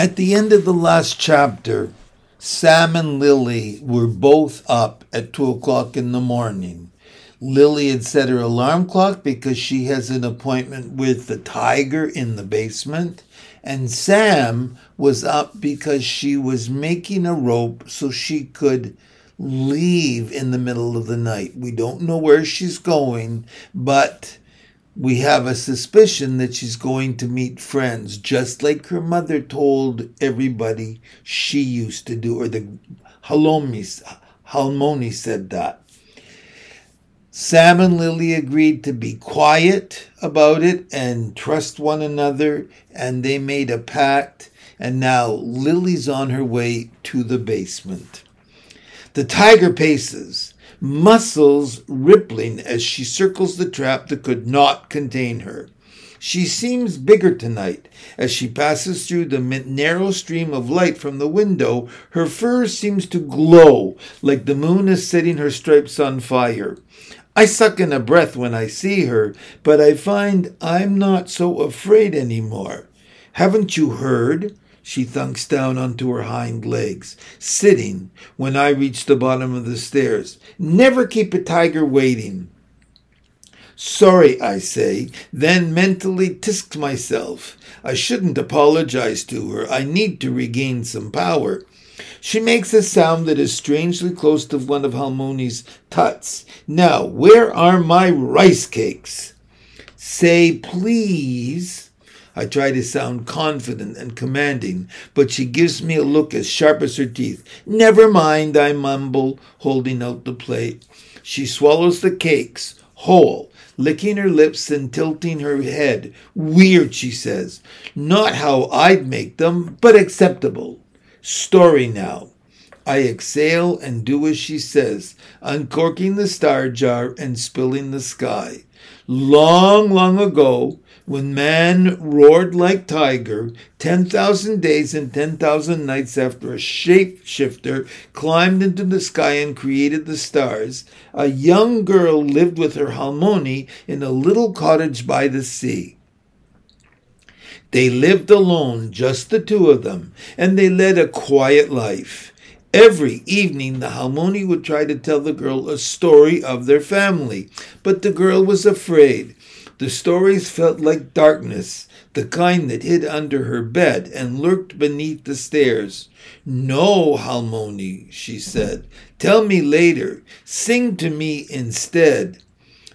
At the end of the last chapter, Sam and Lily were both up at two o'clock in the morning. Lily had set her alarm clock because she has an appointment with the tiger in the basement. And Sam was up because she was making a rope so she could leave in the middle of the night. We don't know where she's going, but we have a suspicion that she's going to meet friends, just like her mother told everybody she used to do, or the Halomis, Halmoni said that. Sam and Lily agreed to be quiet about it and trust one another, and they made a pact. And now Lily's on her way to the basement. The tiger paces, muscles rippling as she circles the trap that could not contain her. She seems bigger tonight. As she passes through the narrow stream of light from the window, her fur seems to glow like the moon is setting her stripes on fire. I suck in a breath when I see her, but I find I'm not so afraid any more. Haven't you heard? She thunks down onto her hind legs, sitting when I reach the bottom of the stairs. Never keep a tiger waiting. Sorry, I say, then mentally tisk myself. I shouldn't apologize to her. I need to regain some power. She makes a sound that is strangely close to one of Halmoni's tuts. Now, where are my rice cakes? Say please. I try to sound confident and commanding, but she gives me a look as sharp as her teeth. Never mind, I mumble, holding out the plate. She swallows the cakes, whole, licking her lips and tilting her head. Weird, she says. Not how I'd make them, but acceptable. Story now. I exhale and do as she says, uncorking the star jar and spilling the sky. Long, long ago, when man roared like tiger, 10,000 days and 10,000 nights after a shapeshifter climbed into the sky and created the stars, a young girl lived with her Halmoni in a little cottage by the sea. They lived alone, just the two of them, and they led a quiet life. Every evening, the Halmoni would try to tell the girl a story of their family, but the girl was afraid. The stories felt like darkness, the kind that hid under her bed and lurked beneath the stairs. No, Halmoni, she said, tell me later. Sing to me instead.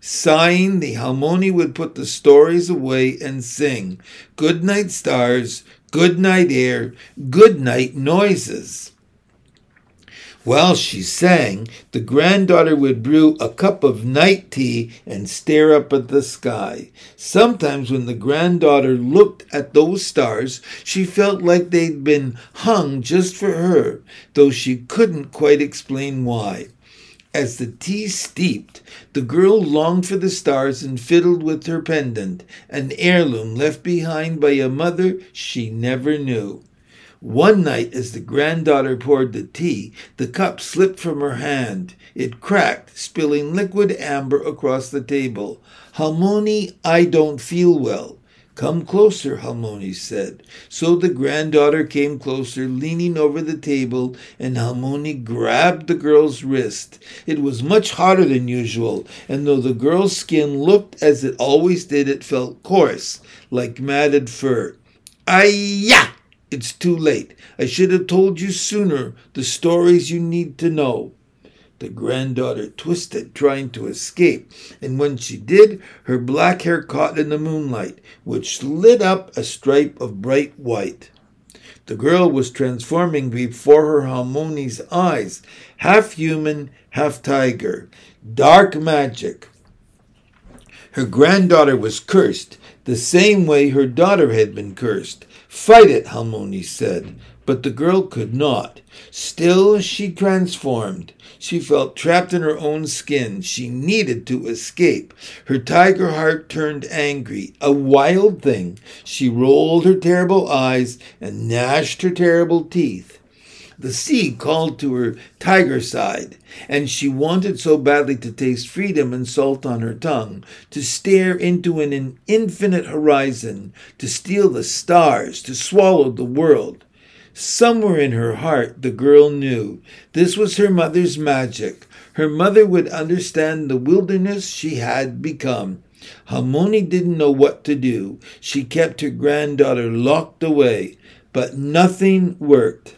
Sighing, the Halmoni would put the stories away and sing, Good night, stars, good night, air, good night, noises. While she sang, the granddaughter would brew a cup of night tea and stare up at the sky. Sometimes, when the granddaughter looked at those stars, she felt like they'd been hung just for her, though she couldn't quite explain why. As the tea steeped, the girl longed for the stars and fiddled with her pendant, an heirloom left behind by a mother she never knew. One night, as the granddaughter poured the tea, the cup slipped from her hand. It cracked, spilling liquid amber across the table. Halmoni, I don't feel well. Come closer, Halmoni said. So the granddaughter came closer, leaning over the table, and Halmoni grabbed the girl's wrist. It was much hotter than usual, and though the girl's skin looked as it always did, it felt coarse, like matted fur. Ayah! It's too late. I should have told you sooner the stories you need to know. The granddaughter twisted, trying to escape, and when she did, her black hair caught in the moonlight, which lit up a stripe of bright white. The girl was transforming before her Halmoni's eyes, half human, half tiger. Dark magic. Her granddaughter was cursed, the same way her daughter had been cursed. Fight it, Halmoni said. But the girl could not. Still, she transformed. She felt trapped in her own skin. She needed to escape. Her tiger heart turned angry, a wild thing. She rolled her terrible eyes and gnashed her terrible teeth. The sea called to her tiger side, and she wanted so badly to taste freedom and salt on her tongue, to stare into an infinite horizon, to steal the stars, to swallow the world. Somewhere in her heart, the girl knew this was her mother's magic. Her mother would understand the wilderness she had become. Halmoni didn't know what to do. She kept her granddaughter locked away, but nothing worked.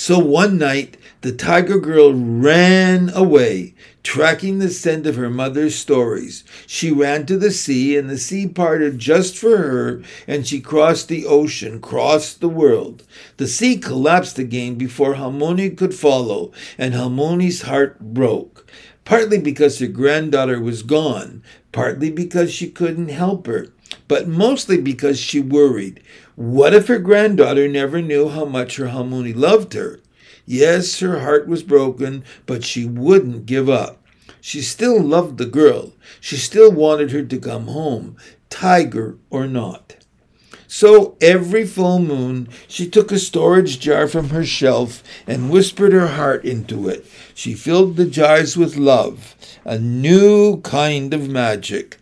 So one night, the tiger girl ran away, tracking the scent of her mother's stories. She ran to the sea, and the sea parted just for her, and she crossed the ocean, crossed the world. The sea collapsed again before Halmoni could follow, and Halmoni's heart broke, partly because her granddaughter was gone, partly because she couldn't help her, but mostly because she worried. What if her granddaughter never knew how much her Halmoni loved her? Yes, her heart was broken, but she wouldn't give up. She still loved the girl. She still wanted her to come home, tiger or not. So every full moon, she took a storage jar from her shelf and whispered her heart into it. She filled the jars with love, a new kind of magic.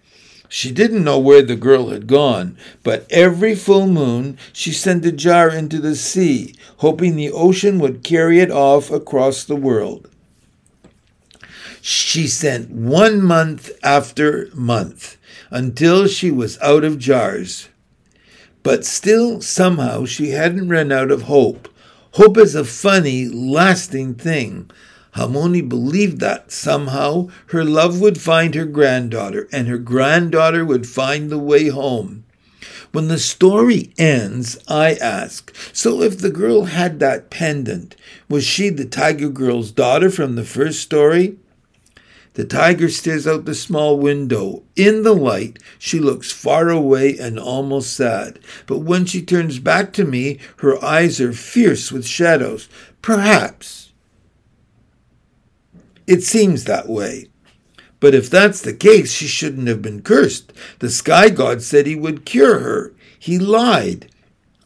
She didn't know where the girl had gone, but every full moon she sent a jar into the sea, hoping the ocean would carry it off across the world. She sent one month after month until she was out of jars. But still, somehow, she hadn't run out of hope. Hope is a funny, lasting thing. Halmoni believed that somehow her love would find her granddaughter, and her granddaughter would find the way home. When the story ends, I ask, so if the girl had that pendant, was she the tiger girl's daughter from the first story? The tiger stares out the small window. In the light, she looks far away and almost sad. But when she turns back to me, her eyes are fierce with shadows. Perhaps it seems that way. But if that's the case, she shouldn't have been cursed. The sky god said he would cure her. He lied.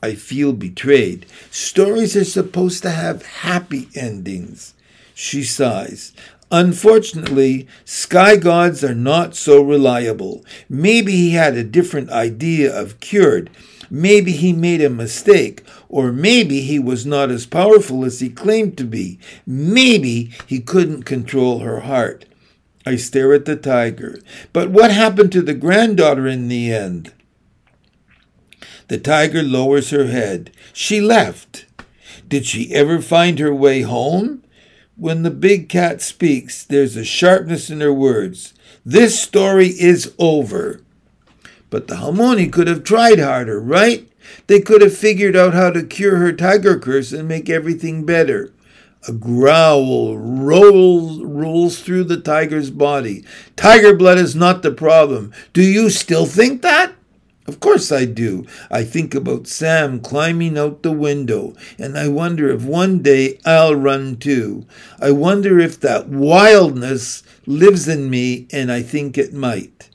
I feel betrayed. Stories are supposed to have happy endings. She sighs. Unfortunately, sky gods are not so reliable. Maybe he had a different idea of cured. Maybe he made a mistake, or maybe he was not as powerful as he claimed to be. Maybe he couldn't control her heart. I stare at the tiger. But what happened to the granddaughter in the end? The tiger lowers her head. She left. Did she ever find her way home? When the big cat speaks, there's a sharpness in her words. This story is over. But the Halmoni could have tried harder, right? They could have figured out how to cure her tiger curse and make everything better. A growl rolls, rolls through the tiger's body. Tiger blood is not the problem. Do you still think that? Of course I do. I think about Sam climbing out the window, and I wonder if one day I'll run too. I wonder if that wildness lives in me, and I think it might.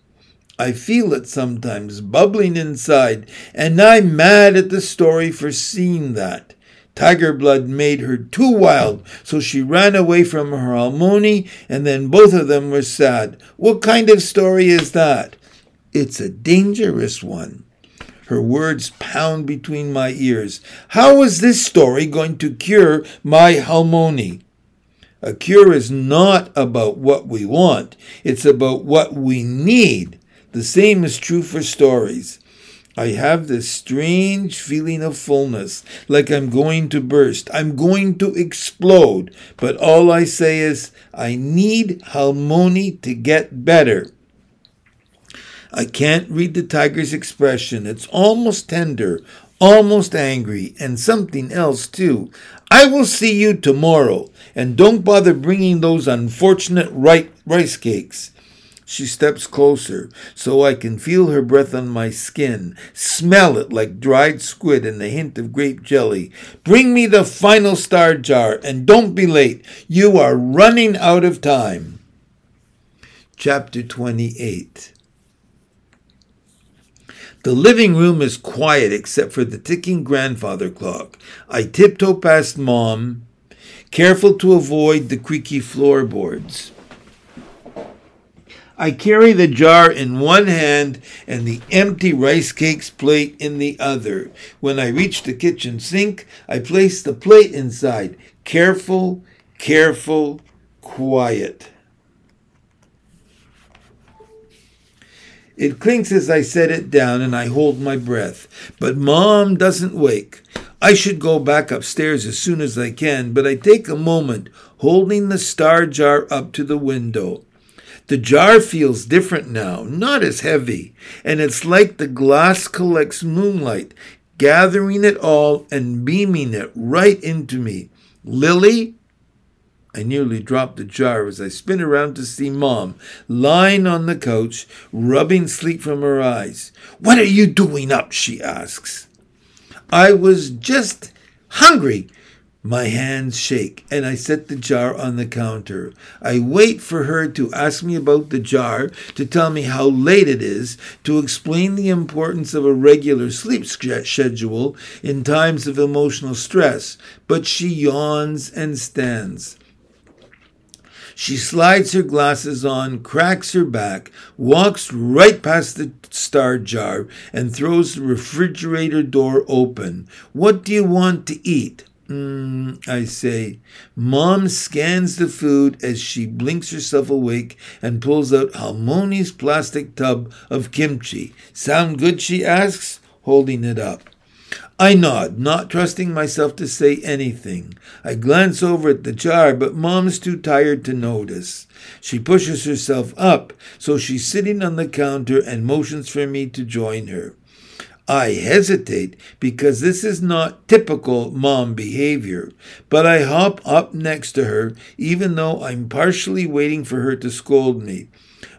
I feel it sometimes bubbling inside, and I'm mad at the story for seeing that. Tiger blood made her too wild, so she ran away from her Halmoni, and then both of them were sad. What kind of story is that? It's a dangerous one. Her words pound between my ears. How is this story going to cure my Halmoni? A cure is not about what we want, it's about what we need. The same is true for stories. I have this strange feeling of fullness, like I'm going to burst. I'm going to explode. But all I say is, I need Halmoni to get better. I can't read the tiger's expression. It's almost tender, almost angry, and something else too. I will see you tomorrow, and don't bother bringing those unfortunate rice cakes. She steps closer so I can feel her breath on my skin, smell it like dried squid and the hint of grape jelly. Bring me the final star jar and don't be late. You are running out of time. Chapter 28 the living room is quiet except for the ticking grandfather clock. I tiptoe past Mom, careful to avoid the creaky floorboards. I carry the jar in one hand and the empty rice cakes plate in the other. When I reach the kitchen sink, I place the plate inside. Careful, careful, quiet. It clinks as I set it down and I hold my breath. But Mom doesn't wake. I should go back upstairs as soon as I can, but I take a moment holding the star jar up to the window. The jar feels different now, not as heavy, and it's like the glass collects moonlight, gathering it all and beaming it right into me. Lily, I nearly drop the jar as I spin around to see Mom lying on the couch, rubbing sleep from her eyes. What are you doing up? she asks. I was just hungry. My hands shake and I set the jar on the counter. I wait for her to ask me about the jar, to tell me how late it is, to explain the importance of a regular sleep schedule in times of emotional stress, but she yawns and stands. She slides her glasses on, cracks her back, walks right past the star jar, and throws the refrigerator door open. What do you want to eat? Mm, I say. Mom scans the food as she blinks herself awake and pulls out Halmoni's plastic tub of kimchi. Sound good? she asks, holding it up. I nod, not trusting myself to say anything. I glance over at the jar, but Mom's too tired to notice. She pushes herself up, so she's sitting on the counter and motions for me to join her. I hesitate because this is not typical mom behavior, but I hop up next to her, even though I'm partially waiting for her to scold me.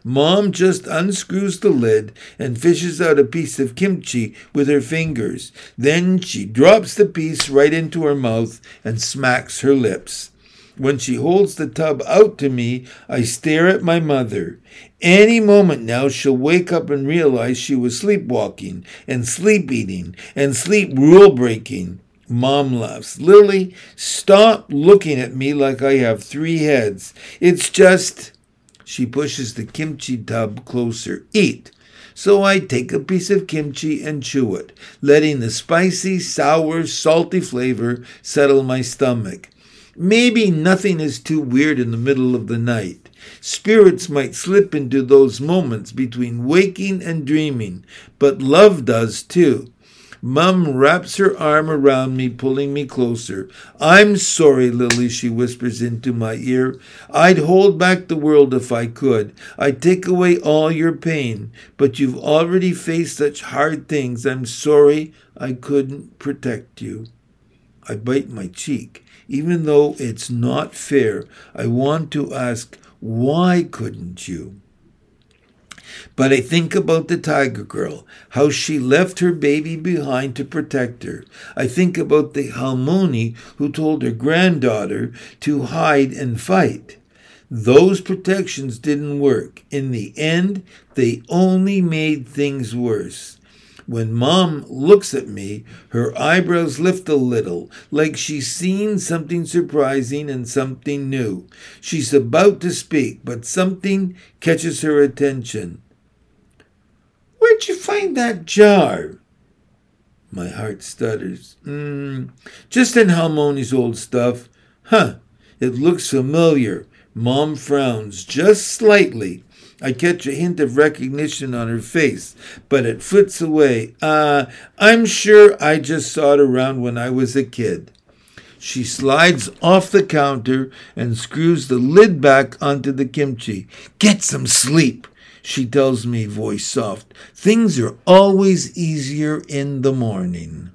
Mom just unscrews the lid and fishes out a piece of kimchi with her fingers. Then she drops the piece right into her mouth and smacks her lips. When she holds the tub out to me, I stare at my mother. Any moment now, she'll wake up and realize she was sleepwalking and sleep eating and sleep rule breaking. Mom laughs. Lily, stop looking at me like I have three heads. It's just. She pushes the kimchi tub closer. Eat. So I take a piece of kimchi and chew it, letting the spicy, sour, salty flavor settle my stomach. Maybe nothing is too weird in the middle of the night. Spirits might slip into those moments between waking and dreaming, but love does too. Mum wraps her arm around me, pulling me closer. I'm sorry, Lily, she whispers into my ear. I'd hold back the world if I could. I'd take away all your pain. But you've already faced such hard things. I'm sorry I couldn't protect you. I bite my cheek. Even though it's not fair, I want to ask, why couldn't you? But I think about the tiger girl, how she left her baby behind to protect her. I think about the Halmoni who told her granddaughter to hide and fight. Those protections didn't work. In the end, they only made things worse. When Mom looks at me, her eyebrows lift a little, like she's seen something surprising and something new. She's about to speak, but something catches her attention. Where'd you find that jar? My heart stutters. Mm, just in Halmoni's old stuff. Huh, it looks familiar. Mom frowns just slightly. I catch a hint of recognition on her face, but it flits away. Uh, I'm sure I just saw it around when I was a kid. She slides off the counter and screws the lid back onto the kimchi. Get some sleep she tells me, voice soft. Things are always easier in the morning.